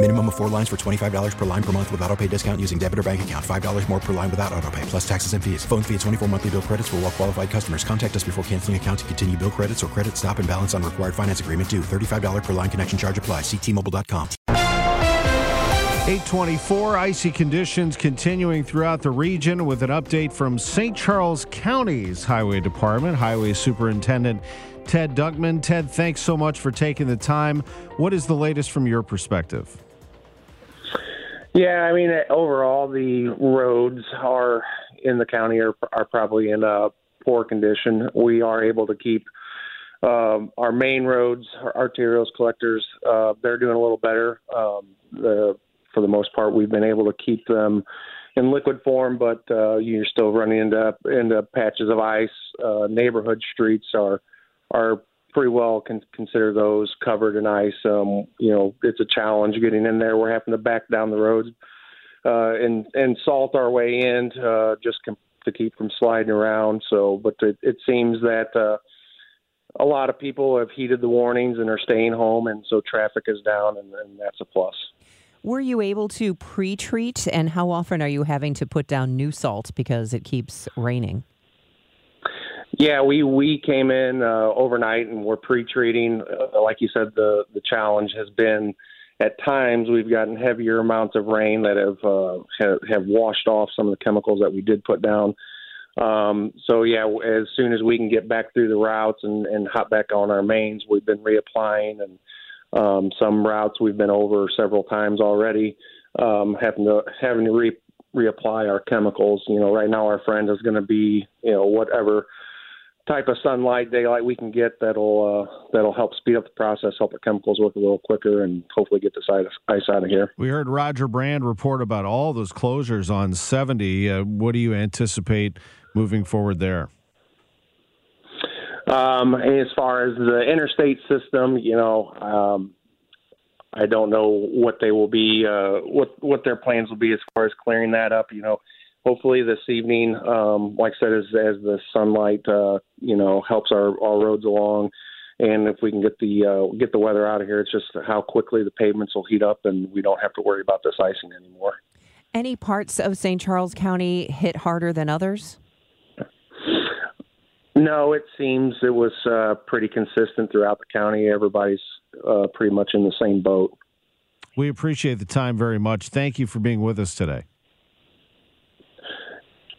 Minimum of four lines for $25 per line per month with auto pay discount using debit or bank account. $5 more per line without auto pay, plus taxes and fees. Phone fee at 24 monthly bill credits for all well qualified customers. Contact us before canceling account to continue bill credits or credit stop and balance on required finance agreement due. $35 per line connection charge apply. Ctmobile.com. 824 icy conditions continuing throughout the region with an update from St. Charles County's Highway Department. Highway Superintendent Ted Dunkman. Ted, thanks so much for taking the time. What is the latest from your perspective? Yeah, I mean, overall, the roads are in the county are, are probably in a poor condition. We are able to keep um, our main roads, our arterials, collectors, uh, they're doing a little better. Um, the, for the most part, we've been able to keep them in liquid form, but uh, you're still running into into patches of ice. Uh, neighborhood streets are are pretty well con- consider those covered in ice. Um, you know, it's a challenge getting in there. We're having to back down the roads uh, and and salt our way in uh, just com- to keep from sliding around. So, but it, it seems that uh, a lot of people have heeded the warnings and are staying home, and so traffic is down, and, and that's a plus. Were you able to pre-treat, and how often are you having to put down new salt because it keeps raining? Yeah, we we came in uh, overnight and we're pre-treating. Uh, like you said, the the challenge has been at times we've gotten heavier amounts of rain that have uh, have, have washed off some of the chemicals that we did put down. Um, so yeah, as soon as we can get back through the routes and, and hop back on our mains, we've been reapplying and um, some routes we've been over several times already, um, having to having to re, reapply our chemicals. You know, right now our friend is going to be you know whatever type of sunlight, daylight we can get that'll uh, that'll help speed up the process, help the chemicals work a little quicker, and hopefully get the ice out of here. We heard Roger Brand report about all those closures on 70. Uh, what do you anticipate moving forward there? Um, as far as the interstate system, you know, um, I don't know what they will be, uh, what what their plans will be as far as clearing that up. You know, hopefully this evening, um, like I said, as as the sunlight, uh, you know, helps our our roads along, and if we can get the uh, get the weather out of here, it's just how quickly the pavements will heat up, and we don't have to worry about this icing anymore. Any parts of St. Charles County hit harder than others? No, it seems it was uh, pretty consistent throughout the county. Everybody's uh, pretty much in the same boat. We appreciate the time very much. Thank you for being with us today.